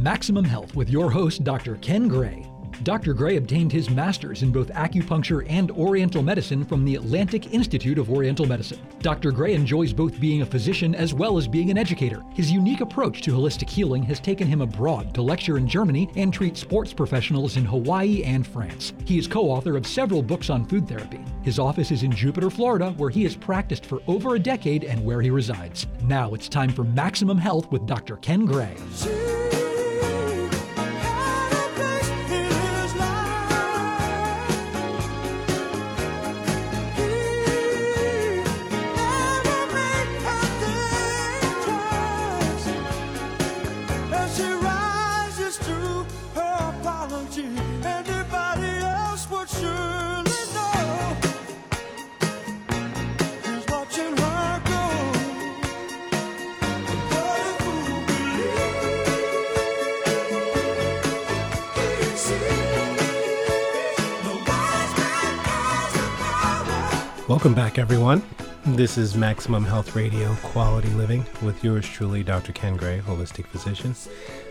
Maximum Health with your host, Dr. Ken Gray. Dr. Gray obtained his master's in both acupuncture and Oriental medicine from the Atlantic Institute of Oriental Medicine. Dr. Gray enjoys both being a physician as well as being an educator. His unique approach to holistic healing has taken him abroad to lecture in Germany and treat sports professionals in Hawaii and France. He is co author of several books on food therapy. His office is in Jupiter, Florida, where he has practiced for over a decade and where he resides. Now it's time for Maximum Health with Dr. Ken Gray. Welcome back, everyone. This is Maximum Health Radio Quality Living with yours truly, Dr. Ken Gray, holistic physician.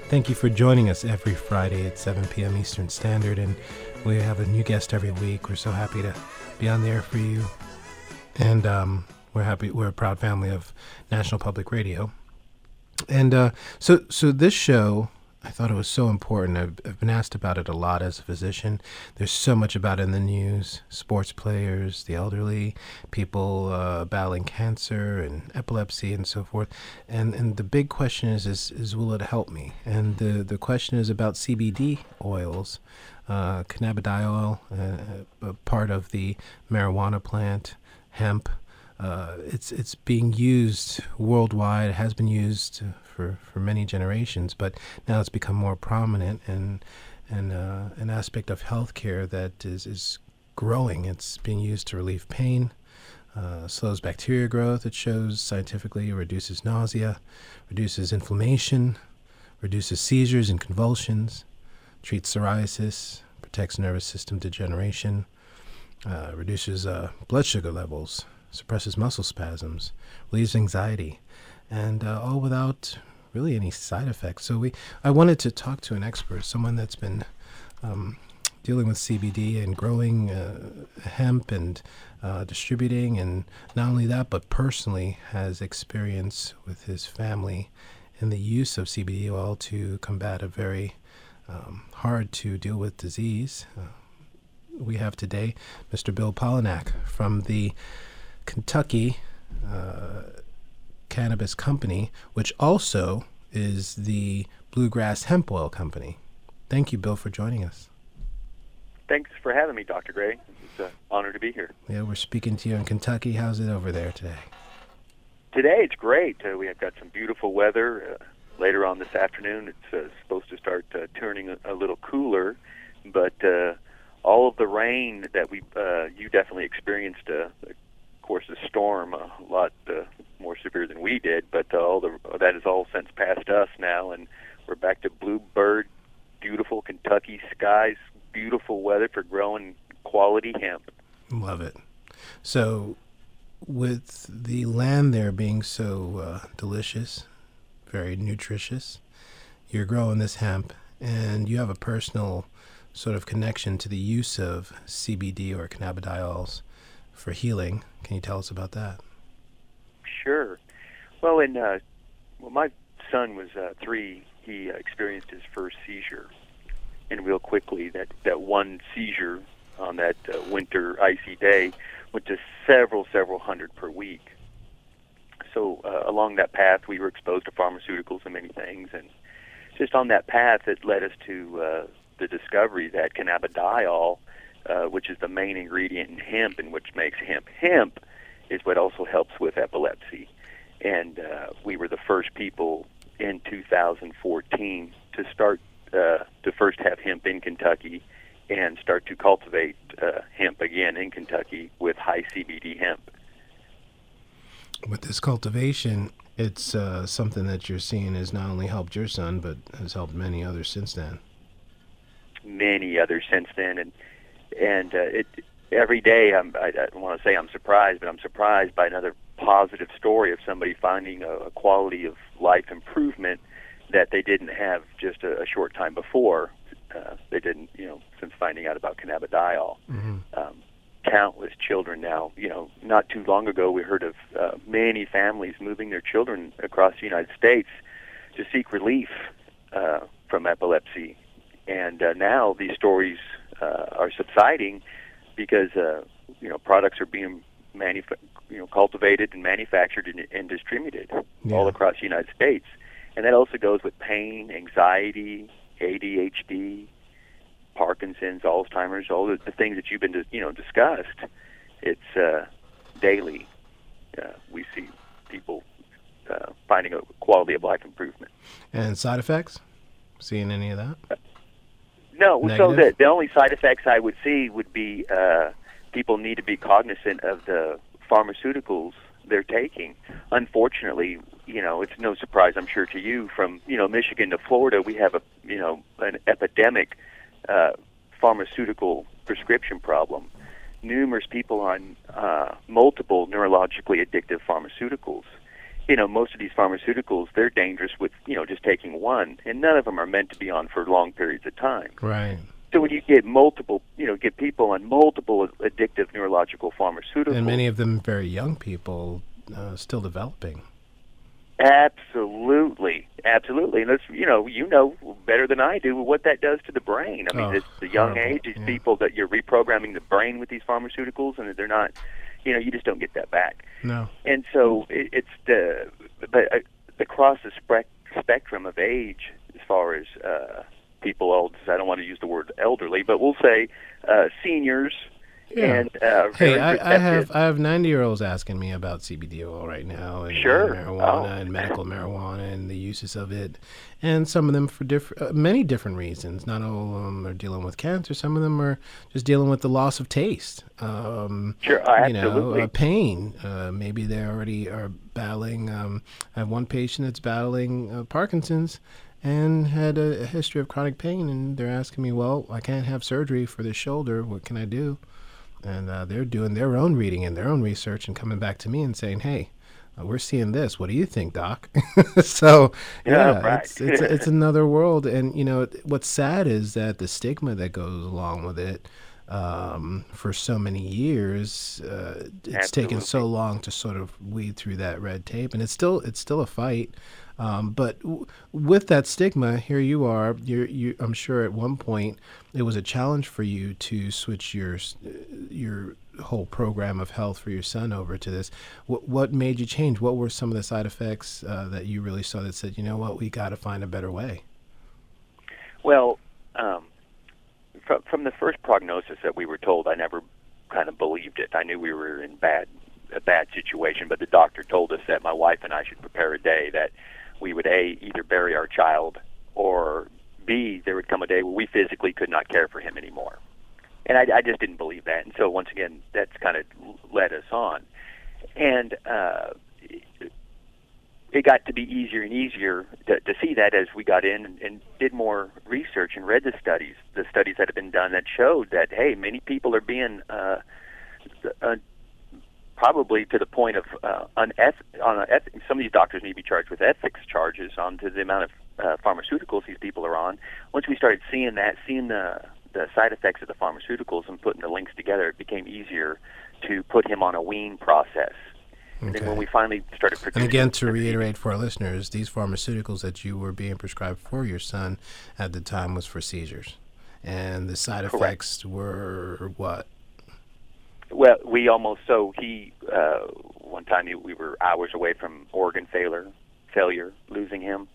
Thank you for joining us every Friday at 7 p.m. Eastern Standard, and we have a new guest every week. We're so happy to be on there for you, and um, we're happy. We're a proud family of National Public Radio, and uh, so so this show I thought it was so important. I've, I've, been asked about it a lot as a physician. There's so much about it in the news sports players, the elderly, people uh, battling cancer and epilepsy and so forth. And, and the big question is, is, is will it help me? And the, the question is about CBD oils, uh, cannabidiol, uh, part of the marijuana plant, hemp. Uh, it's it's being used worldwide. It has been used for, for many generations, but now it's become more prominent and and uh, an aspect of healthcare that is, is growing. It's being used to relieve pain, uh, slows bacteria growth. It shows scientifically reduces nausea, reduces inflammation, reduces seizures and convulsions, treats psoriasis, protects nervous system degeneration, uh, reduces uh, blood sugar levels, suppresses muscle spasms, relieves anxiety, and uh, all without really any side effects. So we, I wanted to talk to an expert, someone that's been um, dealing with CBD and growing uh, hemp and uh, distributing, and not only that, but personally has experience with his family in the use of CBD oil to combat a very um, hard to deal with disease. Uh, we have today Mr. Bill Polyniak from the Kentucky uh, Cannabis Company, which also is the Bluegrass Hemp Oil Company. Thank you, Bill, for joining us. Thanks for having me, Dr. Gray. It's an honor to be here. Yeah, we're speaking to you in Kentucky. How's it over there today? Today it's great. Uh, we have got some beautiful weather. Uh, later on this afternoon, it's uh, supposed to start uh, turning a, a, little cooler, but uh, all of the rain that we uh, you definitely experienced, of course, the storm a lot more severe than we did, but uh, all the that is all since past us now, and we're back to bluebird, beautiful Kentucky skies, beautiful weather for growing quality hemp. Love it. So, with the land there being so uh, delicious, very nutritious, you're growing this hemp, and you have a personal sort of connection to the use of CBD or cannabidiols for healing. Can you tell us about that? Sure. Well, in uh, well, my son was uh, three. He uh, experienced his first seizure, and real quickly, that that one seizure on that uh, winter icy day went to several, several hundred per week. So uh, along that path, we were exposed to pharmaceuticals and many things, and just on that path, it led us to uh, the discovery that cannabidiol, uh, which is the main ingredient in hemp and which makes hemp hemp, is what also helps with epilepsy. And uh, we were the first people in 2014 to start uh, to first have hemp in Kentucky and start to cultivate uh, hemp again in Kentucky with high CBD hemp. With this cultivation, it's uh, something that you're seeing has not only helped your son, but has helped many others since then. Many others since then, and and uh, it every day I'm, I, I don't want to say I'm surprised, but I'm surprised by another positive story of somebody finding a, a quality of life improvement that they didn't have just a, a short time before. Uh, they didn't, you know, since finding out about cannabidiol. Mm-hmm. Um, countless children now. You know, not too long ago, we heard of uh, many families moving their children across the United States to seek relief uh, from epilepsy, and uh, now these stories uh, are subsiding because uh, you know products are being manuf- you know cultivated and manufactured and, and distributed Yeah. all across the United States, and that also goes with pain, anxiety, ADHD, Parkinson's, Alzheimer's, all the, the things that you've been you know discussed. It's uh, daily. Uh, we see people uh, finding a quality of life improvement. And side effects? Seeing any of that? No, so the, the only side effects I would see would be uh, people need to be cognizant of the pharmaceuticals they're taking. Unfortunately, you know, it's no surprise, I'm sure, to you from you know Michigan to Florida, we have a you know an epidemic uh, pharmaceutical prescription problem. Numerous people on uh, multiple neurologically addictive pharmaceuticals. You know, most of these pharmaceuticals they're dangerous with you know just taking one, and none of them are meant to be on for long periods of time. Right. So when you get multiple, you know, get people on multiple addictive neurological pharmaceuticals, And many of them very young people uh, still developing. absolutely, absolutely, and that's you know, you know better than I do what that does to the brain. I mean, Oh, it's the young horrible, age, these yeah. people that you're reprogramming the brain with these pharmaceuticals, and they're not, you know, you just don't get that back. No. And so it, it's the but uh, across the spec- spectrum of age, as far as uh, people old. I don't want to use the word elderly, but we'll say uh, seniors Yeah. and uh, Hey, I, I have I have ninety year olds asking me about CBD oil right now, and, Sure. and marijuana Oh. and medical marijuana and the uses of it, and some of them for different, uh, many different reasons. Not all of them are dealing with cancer. Some of them are just dealing with the loss of taste. Um, Sure, uh, you know, uh, pain. Uh, maybe they already are battling. Um, I have one patient that's battling uh, Parkinson's and had a, a history of chronic pain, and they're asking me, "Well, I can't have surgery for the shoulder. What can I do?" And uh, they're doing their own reading and their own research, and coming back to me and saying, "Hey." uh, We're seeing this. What do you think, Doc? so, Yeah, yeah, right. it's, it's it's another world, and you know what's sad is that the stigma that goes along with it um, for so many years. Uh, it's taken so long to sort of weed through that red tape, and it's still it's still a fight. Um, but w- with that stigma, here you are. You're, you, I'm sure at one point it was a challenge for you to switch your your whole program of health for your son over to this. What what made you change? What were some of the side effects uh, that you really saw that said, you know what, we got to find a better way? Well, um, from from the first prognosis that we were told, I never kind of believed it. I knew we were in bad a bad situation, but the doctor told us that my wife and I should prepare a day that we would a either bury our child or b there would come a day where we physically could not care for him anymore. And I, I just didn't believe that, and so once again, that's kind of led us on. And uh, it got to be easier and easier to, to see that as we got in and, and did more research and read the studies, the studies that have been done that showed that hey, many people are being uh, uh, probably to the point of uh, uneth- on a eth- some of these doctors need to be charged with ethics charges on to the amount of uh, pharmaceuticals these people are on. Once we started seeing that, seeing the the side effects of the pharmaceuticals and putting the links together, it became easier to put him on a wean process. And then when we finally started And again, to reiterate for our listeners, these pharmaceuticals that you were being prescribed for your son at the time was for seizures. And the side Correct. effects were what? Well, we almost so he uh, one time he, we were hours away from organ failure, failure, losing him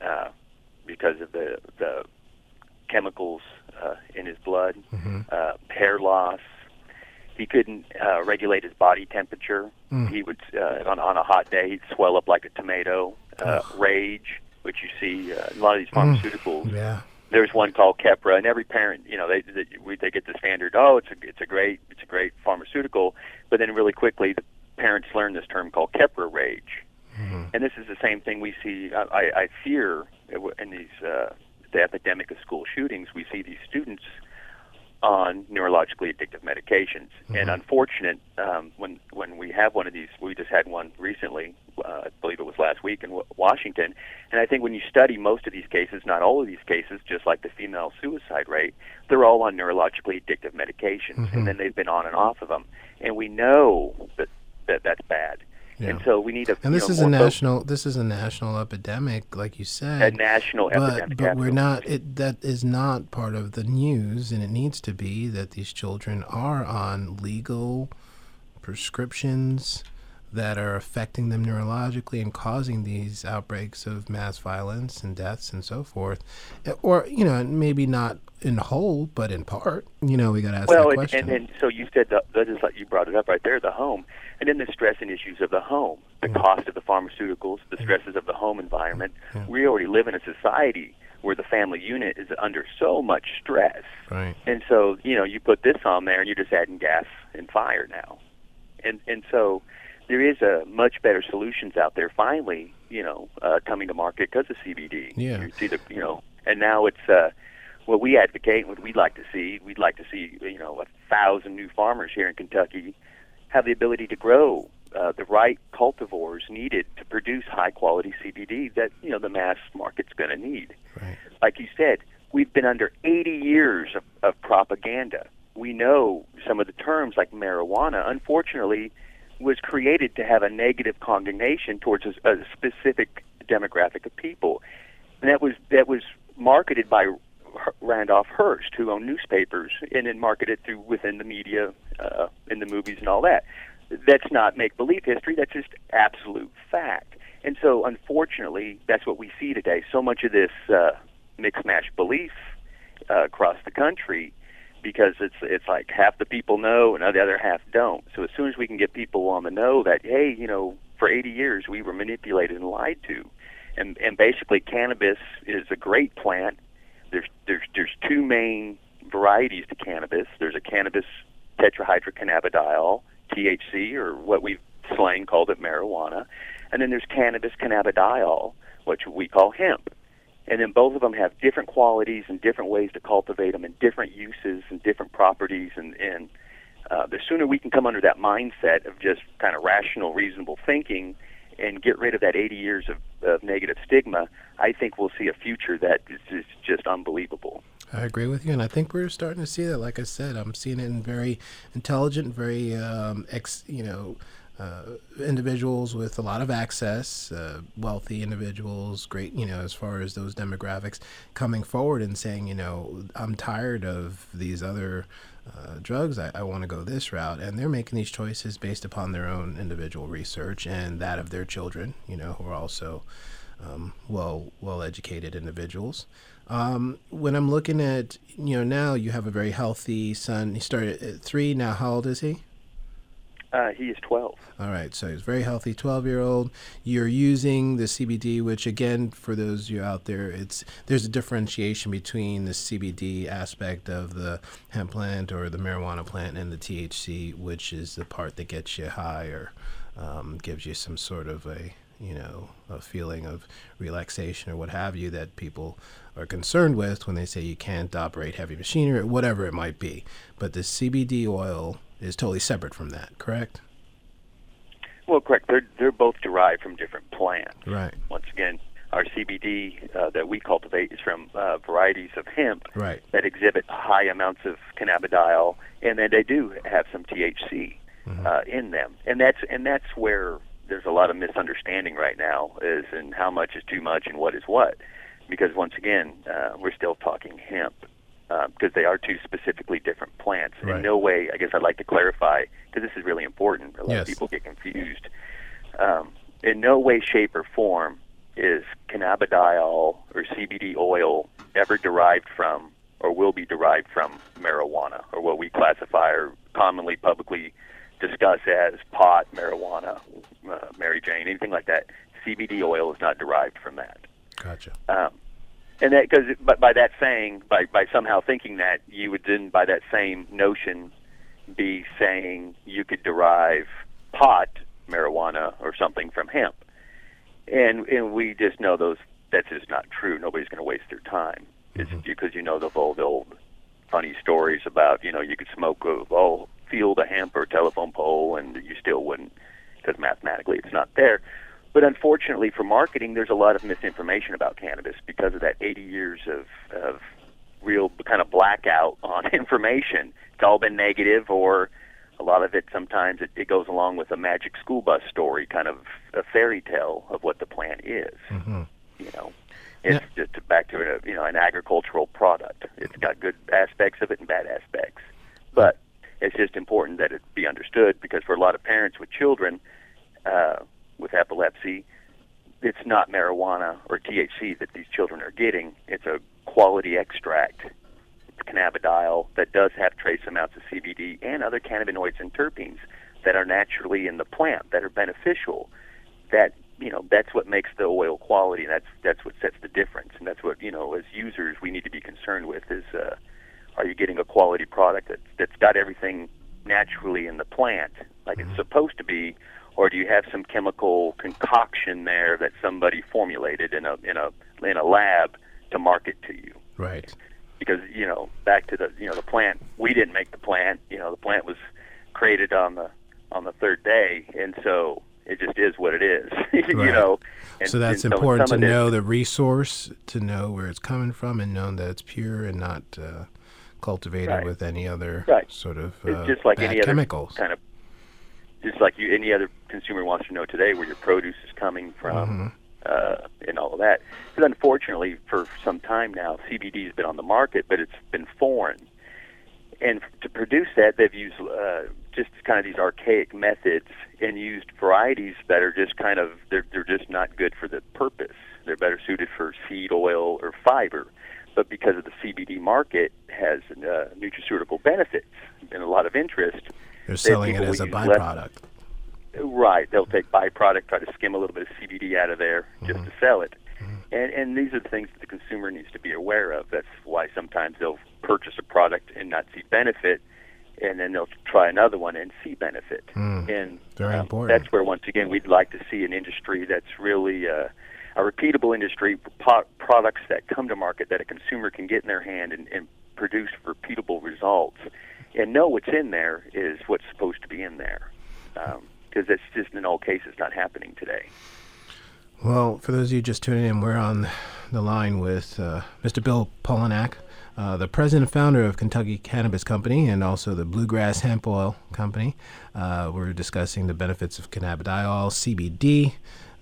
uh, because of the the chemicals uh, in his blood, Mhm. uh, hair loss. He couldn't uh, regulate his body temperature. Mm. He would uh, on on a hot day he'd swell up like a tomato. Uh, rage, which you see uh, a lot of these Mm. pharmaceuticals Yeah. There's one called Keppra, and every parent, you know, they they, we- they get the standard. Oh, it's a it's a great it's a great pharmaceutical, but then really quickly the parents learn this term called Keppra rage, Mhm. and this is the same thing we see. I, I fear in these uh, the epidemic of school shootings. We see these students on neurologically addictive medications, and Mhm. unfortunate um, when when we have one of these. We just had one recently uh, I believe it was last week in w- Washington. And I think when you study most of these cases, not all of these cases, just like the female suicide rate, they're all on neurologically addictive medications, Mhm. and then they've been on and off of them. And we know that, that that's bad. Yeah. And so we need a And this know, is a national. This is a national epidemic, like you said. a national but epidemic. but we're not. It that is not part of the news, and it needs to be that these children are on legal prescriptions that are affecting them neurologically and causing these outbreaks of mass violence and deaths and so forth, or you know maybe not in whole, but in part. You know, we got to ask well, that and, question. and so you said the, that is like you brought it up right there, the home, and then the stress and issues of the home, the Mm. cost of the pharmaceuticals, the stresses of the home environment. Yeah. We already live in a society where the family unit is under so much stress, right. and so you know you put this on there, and you're just adding gas and fire now, and and so there is a much better solutions out there finally, you know, uh, coming to market because of CBD. Yeah. You see the you know, and now it's uh, what we advocate, what we'd like to see. We'd like to see you know a thousand new farmers here in Kentucky have the ability to grow uh, the right cultivars needed to produce high quality CBD that you know the mass market's going to need. Right. Like you said, we've been under 80 years of, of propaganda. We know some of the terms like marijuana, unfortunately, was created to have a negative connotation towards a, a specific demographic of people, and that was that was marketed by Randolph Hearst, who owned newspapers, and then marketed through within the media, uh, in the movies and all that. That's not make believe history. That's just absolute fact. And so, unfortunately, that's what we see today. So much of this uh, mash belief uh, across the country because it's it's like half the people know and the other half don't. So as soon as we can get people on the know that hey, you know, for 80 years we were manipulated and lied to, and and basically cannabis is a great plant. There's there's there's two main varieties to cannabis. There's a cannabis tetrahydrocannabidiol, THC, or what we've slang called it marijuana, and then there's cannabis cannabidiol, which we call hemp and then both of them have different qualities and different ways to cultivate them and different uses and different properties and and uh, the sooner we can come under that mindset of just kind of rational reasonable thinking and get rid of that 80 years of, of negative stigma i think we'll see a future that is is just unbelievable I agree with you, and I think we're starting to see that. Like I said, I'm seeing it in very intelligent, very um, ex, you know, uh, individuals with a lot of access, uh, wealthy individuals, great, you know, as far as those demographics coming forward and saying, you know, I'm tired of these other uh, drugs. I, I want to go this route, and they're making these choices based upon their own individual research and that of their children, you know, who are also um, well well educated individuals. Um, when I'm looking at you know now you have a very healthy son. He started at three. Now how old is he? Uh, he is 12 All right, so he's very healthy, 12 year old. You're using the CBD, which again, for those you out there, it's there's a differentiation between the CBD aspect of the hemp plant or the marijuana plant and the THC, which is the part that gets you high or um, gives you some sort of a you know a feeling of relaxation or what have you that people are concerned with when they say you can't operate heavy machinery or whatever it might be. But the CBD oil is totally separate from that, correct? well correct they're they're both derived from different plants Right. once again our cbd uh, that we cultivate is from uh, varieties of hemp Right. that exhibit high amounts of cannabidiol, and then they do have some THC uh, in them, and that's and that's where there's a lot of misunderstanding right now is in how much is too much and what is what, because once again uh, we're still talking hemp because they are two specifically different plants. Right. In no way, I guess I'd like to clarify because this is really important. A lot Yes. of people get confused. Um, in no way, shape, or form is cannabidiol or CBD oil ever derived from or will be derived from marijuana or what we classify or commonly publicly discuss as pot, marijuana, uh, Mary Jane, anything like that. CBD oil is not derived from that. Gotcha. Um, and that because but by that saying, by by somehow thinking that, you would then by that same notion be saying you could derive pot, marijuana, or something from hemp, and and we just know those that's just not true. Nobody's going to waste their time. It's mm-hmm. because you know the old old funny stories about you know you could smoke a whole field of hemp or telephone pole and you still wouldn't because mathematically it's not there. But unfortunately for marketing, there's a lot of misinformation about cannabis because of that 80 years of, of real kind of blackout on information. It's all been negative, or a lot of it sometimes it, it goes along with a magic school bus story, kind of a fairy tale of what the plant is. Mm-hmm. You know, it's yeah. just back to a, you know an agricultural product. It's got good aspects of it and bad aspects, but it's just important that it be understood because for a lot of parents with children uh, with epilepsy, it's not marijuana or THC that these children are getting. It's a quality extract, cannabidiol, that does have trace amounts of CBD and other cannabinoids and terpenes that are naturally in the plant that are beneficial. That you know that's what makes the oil quality. And that's that's what sets the difference, and that's what you know as users we need to be concerned with is uh, are you getting a quality product that's that's got everything naturally in the plant like mm-hmm. it's supposed to be, or do you have some chemical concoction there that somebody formulated in a in a in a lab to market to you? Right. Because you know back to the you know the plant we didn't make the plant you know the plant was created on the on the third day and so it just is what it is, you right. know. And, so that's important to know the resource, to know where it's coming from, and know that it's pure and not uh, cultivated right. with any other right. sort of uh, just like any other chemicals. Kind of, just like you, any other consumer wants to know today where your produce is coming from. Mm-hmm. Uh, and all of that. But unfortunately, for some time now, CBD has been on the market, but it's been foreign. And to produce that, they've used uh, just kind of these archaic methods and used varieties that are just kind of they're they're just not good for the purpose. They're better suited for seed oil or fiber, but because of the CBD market has uh, nutraceutical benefits and a lot of interest, they're selling it as a byproduct. Less, right, they'll take byproduct, try to skim a little bit of CBD out of there just mm-hmm. to sell it. Mm-hmm. And and these are the things that the consumer needs to be aware of. That's why sometimes they'll purchase a product and not see benefit and then they'll try another one and see benefit. Mm, and very um, important. That's where once again we'd like to see an industry that's really uh, a repeatable industry, po- products that come to market that a consumer can get in their hand and, and produce repeatable results, and know what's in there is what's supposed to be in there, because um, that's just in all cases not happening today. Well, for those of you just tuning in, we're on the line with uh, Mr. Bill Polyniak uh, the president and founder of Kentucky Cannabis Company and also the Bluegrass Hemp Oil Company. Uh, we're discussing the benefits of cannabidiol, CBD,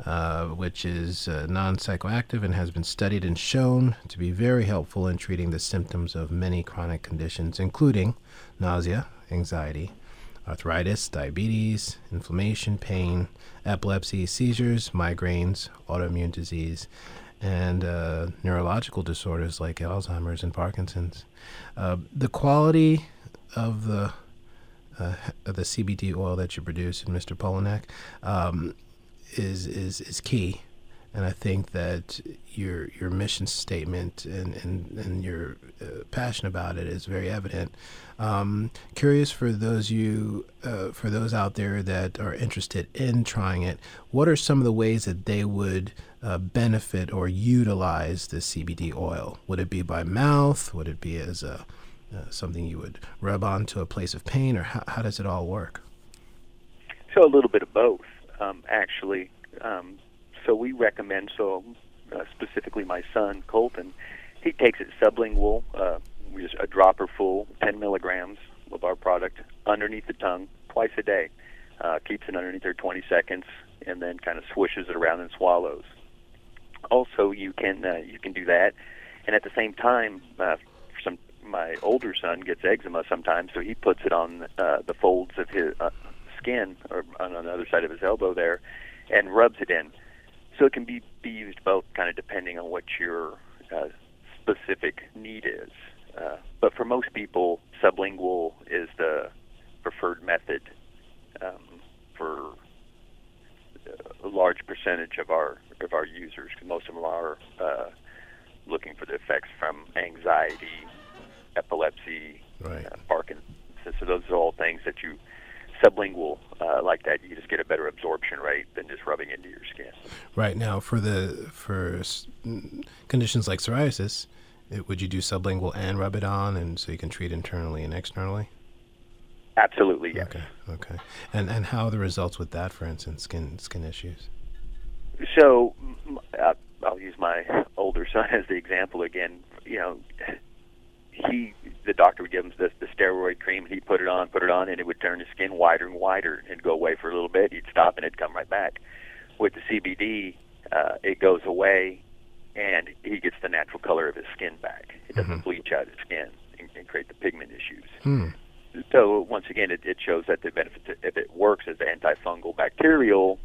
uh, which is uh, non psychoactive and has been studied and shown to be very helpful in treating the symptoms of many chronic conditions, including nausea, anxiety, arthritis, diabetes, inflammation, pain, epilepsy, seizures, migraines, autoimmune disease, and uh, neurological disorders like Alzheimer's and Parkinson's. Uh, the quality of the uh, of the CBD oil that you produce, in Mr. Polyniak, um, is is is key and I think that your your mission statement and and, and your uh, passion about it is very evident. Um, curious for those you uh, for those out there that are interested in trying it, what are some of the ways that they would uh, benefit or utilize the CBD oil? Would it be by mouth? Would it be as a uh, something you would rub onto a place of pain, or how, how does it all work? So a little bit of both, um, actually. Um, so we recommend so uh, specifically my son Colton, he takes it sublingual, uh, just a dropper full, 10 milligrams of our product underneath the tongue twice a day. Uh, keeps it underneath there 20 seconds, and then kind of swishes it around and swallows. Also, you can uh, you can do that, and at the same time, uh, some my older son gets eczema sometimes, so he puts it on uh, the folds of his uh, skin or on the other side of his elbow there, and rubs it in. So it can be, be used both kind of depending on what your uh, specific need is. Uh, but for most people, sublingual is the preferred method um, for a large percentage of our of our users. Cause most of them are uh, looking for the effects from anxiety, epilepsy, right. uh, Parkinson's. So those are all things that you sublingual uh, like that, you just get a better absorption rate than just rubbing into your skin. Right now, for the for conditions like psoriasis, it, would you do sublingual and rub it on, and so you can treat internally and externally? Absolutely, yes. Okay, okay. And and how are the results with that, for instance, skin skin issues? so uh, I'll use my older son as the example again. You know, he the doctor would give him the, the steroid cream. He'd put it on, put it on, and it would turn his skin whiter and wider and go away for a little bit. He'd stop and it'd come right back. With the CBD, uh, it goes away, and he gets the natural color of his skin back. It doesn't mm-hmm. bleach out his skin and, and create the pigment issues. Hmm. So once again, it, it shows that the benefit if it works as antifungal bacterial,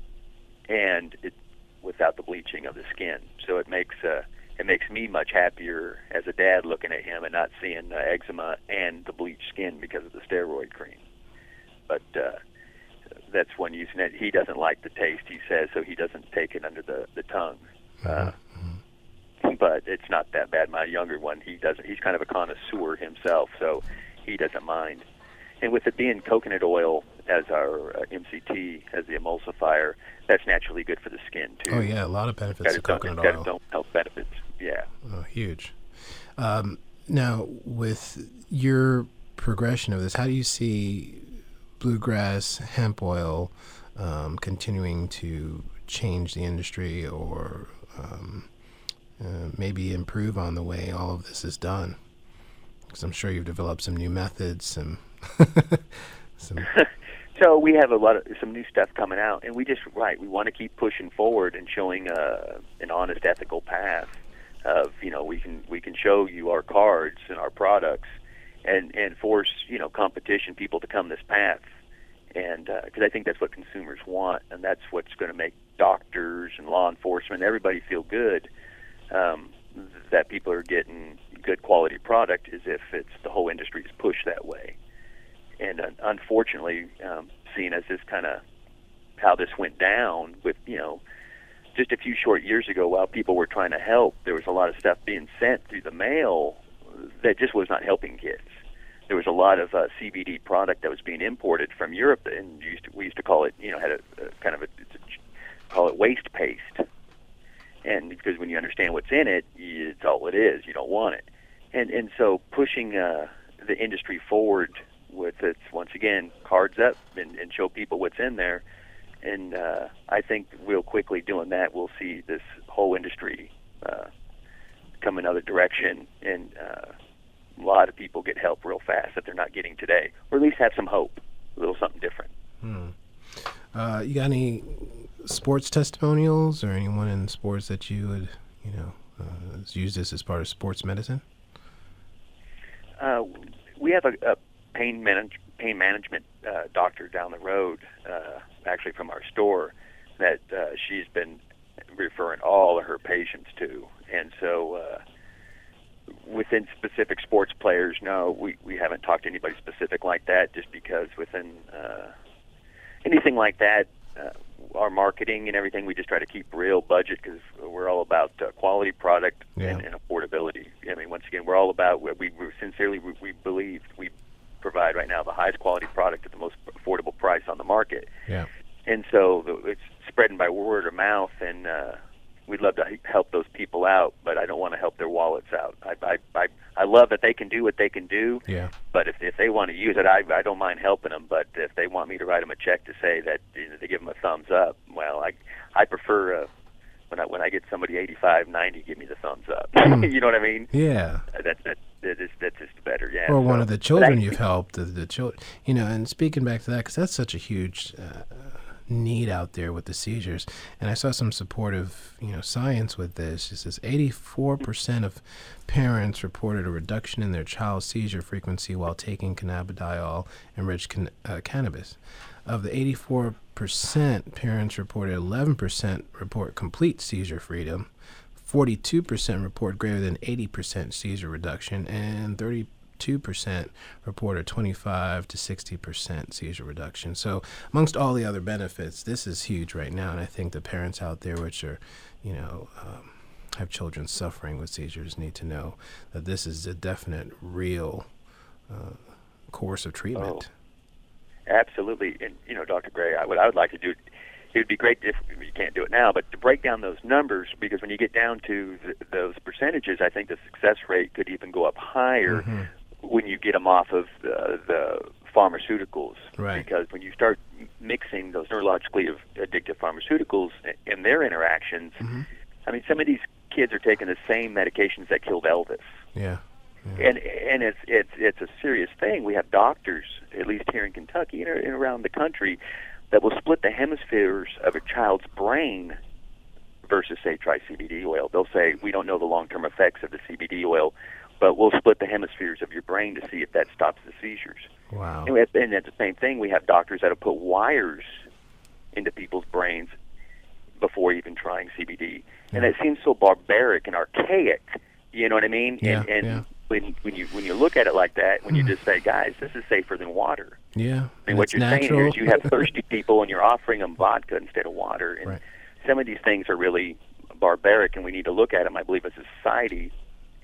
and it without the bleaching of the skin. So it makes uh, it makes me much happier as a dad looking at him and not seeing uh, eczema and the bleached skin because of the steroid cream. But uh, that's one using it. He doesn't like the taste. He says so. He doesn't take it under the the tongue. Uh, mm-hmm. But it's not that bad. My younger one, he doesn't. He's kind of a connoisseur himself, so he doesn't mind. And with it being coconut oil as our uh, MCT as the emulsifier, that's naturally good for the skin too. Oh yeah, a lot of benefits to coconut oil. Got its health benefits. Yeah. Oh, huge. Um, now, with your progression of this, how do you see bluegrass hemp oil um, continuing to change the industry or um, uh, maybe improve on the way all of this is done? Because I'm sure you've developed some new methods, some. some so we have a lot of some new stuff coming out, and we just right. We want to keep pushing forward and showing uh, an honest, ethical path of you know we can we can show you our cards and our products and and force you know competition people to come this path and because uh, I think that's what consumers want and that's what's going to make doctors and law enforcement everybody feel good um, that people are getting good quality product is if it's the whole industry is pushed that way and uh, unfortunately um, seeing as this kind of how this went down with you know just a few short years ago, while people were trying to help, there was a lot of stuff being sent through the mail that just was not helping kids. There was a lot of uh, CBD product that was being imported from Europe, and used to, we used to call it, you know, had a, a kind of a, a call it waste paste. And because when you understand what's in it, it's all it is. You don't want it. And and so pushing uh, the industry forward with its once again cards up and, and show people what's in there and uh, I think real quickly doing that, we'll see this whole industry uh, come another direction, and uh, a lot of people get help real fast that they're not getting today, or at least have some hope, a little something different. Hmm. Uh, you got any sports testimonials or anyone in sports that you would, you know, uh, use this as part of sports medicine? Uh, we have a, a pain manage, pain management uh, doctor down the road, uh, actually from our store, that uh, she's been referring all of her patients to, and so. Uh, within specific sports players, no, we, we haven't talked to anybody specific like that. Just because within uh, anything like that, uh, our marketing and everything, we just try to keep real budget because we're all about uh, quality product yeah. and, and affordability. I mean, once again, we're all about we, we sincerely we, we believe we provide right now the highest quality product at the most affordable price on the market. Yeah. And so it's spreading by word of mouth, and uh, we'd love to help those people out, but I don't want to help their wallets out. I, I, I, I love that they can do what they can do. Yeah. But if if they want to use it, I I don't mind helping them. But if they want me to write them a check to say that you know, they give them a thumbs up, well, I I prefer. Uh, when I when I get somebody 85, 90, give me the thumbs up. Hmm. you know what I mean? Yeah. That that that is that's just better. Yeah. Or so, one of the children you've helped, the, the children, you know. And speaking back to that, because that's such a huge uh, need out there with the seizures. And I saw some supportive, you know, science with this. It says 84% of parents reported a reduction in their child's seizure frequency while taking cannabidiol enriched can- uh, cannabis. Of the 84%, parents reported 11% report complete seizure freedom, 42% report greater than 80% seizure reduction, and 32% report a 25 to 60% seizure reduction. So, amongst all the other benefits, this is huge right now. And I think the parents out there, which are, you know, um, have children suffering with seizures, need to know that this is a definite, real uh, course of treatment. Oh. Absolutely, and you know, Dr. Gray, I, what I would like to do, it would be great if you can't do it now, but to break down those numbers because when you get down to th- those percentages, I think the success rate could even go up higher mm-hmm. When you get them off of the, the pharmaceuticals. Right. Because when you start mixing those neurologically addictive pharmaceuticals and their interactions. Mm-hmm. I mean, some of these kids are taking the same medications that killed Elvis. Yeah. yeah. And and it's it's it's a serious thing. We have doctors, at least here in Kentucky and around the country, that will split the hemispheres of a child's brain versus say try CBD oil. They'll say we don't know the long-term effects of the CBD oil, but we'll split the hemispheres of your brain to see if that stops the seizures. Wow. And, have, and at the same thing, we have doctors that have put wires into people's brains before even trying CBD, yeah. and it seems so barbaric and archaic. You know what I mean? Yeah, and and yeah. when when you when you look at it like that, when you hmm. just say, guys, this is safer than water. Yeah. I mean, what you're natural. saying here is you have thirsty people and you're offering them vodka instead of water, and right. some of these things are really barbaric, and we need to look at them. I believe as a society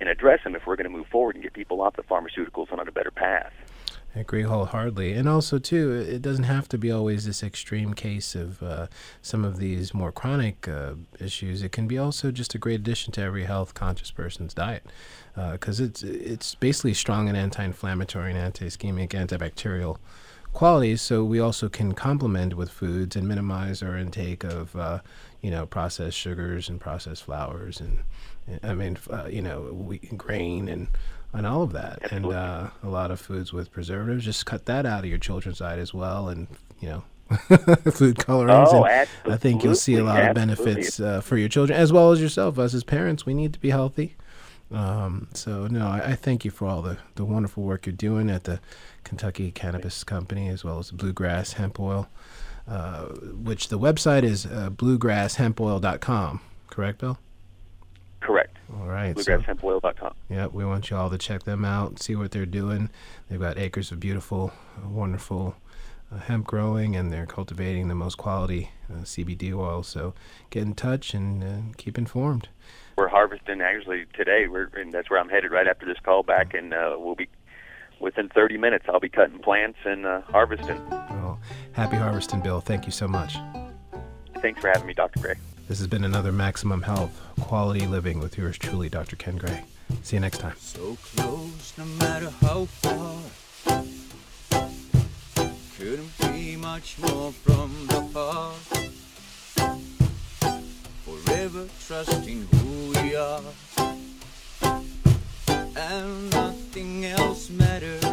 and address them if we're going to move forward and get people off the pharmaceuticals and on a better path. I agree wholeheartedly. And also, too, it doesn't have to be always this extreme case of uh, some of these more chronic uh, issues. It can be also just a great addition to every health conscious person's diet because uh, it's, it's basically strong in anti inflammatory and anti ischemic, antibacterial qualities. So we also can complement with foods and minimize our intake of, uh, you know, processed sugars and processed flours and, I mean, uh, you know, wheat, grain and and all of that, Absolutely. and uh, a lot of foods with preservatives. Just cut that out of your children's diet as well, and you know. food colorings. Oh, and I think you'll see a lot absolutely. of benefits uh, for your children as well as yourself. Us as parents, we need to be healthy. Um, so no, I, I, thank you for all the, the wonderful work you're doing at the Kentucky Cannabis Company as well as the Bluegrass Hemp Oil, uh, which the website is uh, bluegrasshempoil.com. Correct, Bill? All right. BluegrassHempOil.com. Yeah, we want you all to check them out, see what they're doing. They've got acres of beautiful, uh, wonderful uh, hemp growing, and they're cultivating the most quality uh, CBD oil. So get in touch and uh, keep informed. We're harvesting actually today. We're and that's where I'm headed right after this call back, and uh, we'll be within 30 minutes. I'll be cutting plants and uh, harvesting. Well, happy harvesting, Bill. Thank you so much. Thanks for having me, Dr. Gray. This has been another Maximum Health Quality Living with yours truly, Dr. Ken Gray. See you next time. So close, no matter how far. Couldn't be much more from the heart. Forever trusting who we are. And nothing else matters.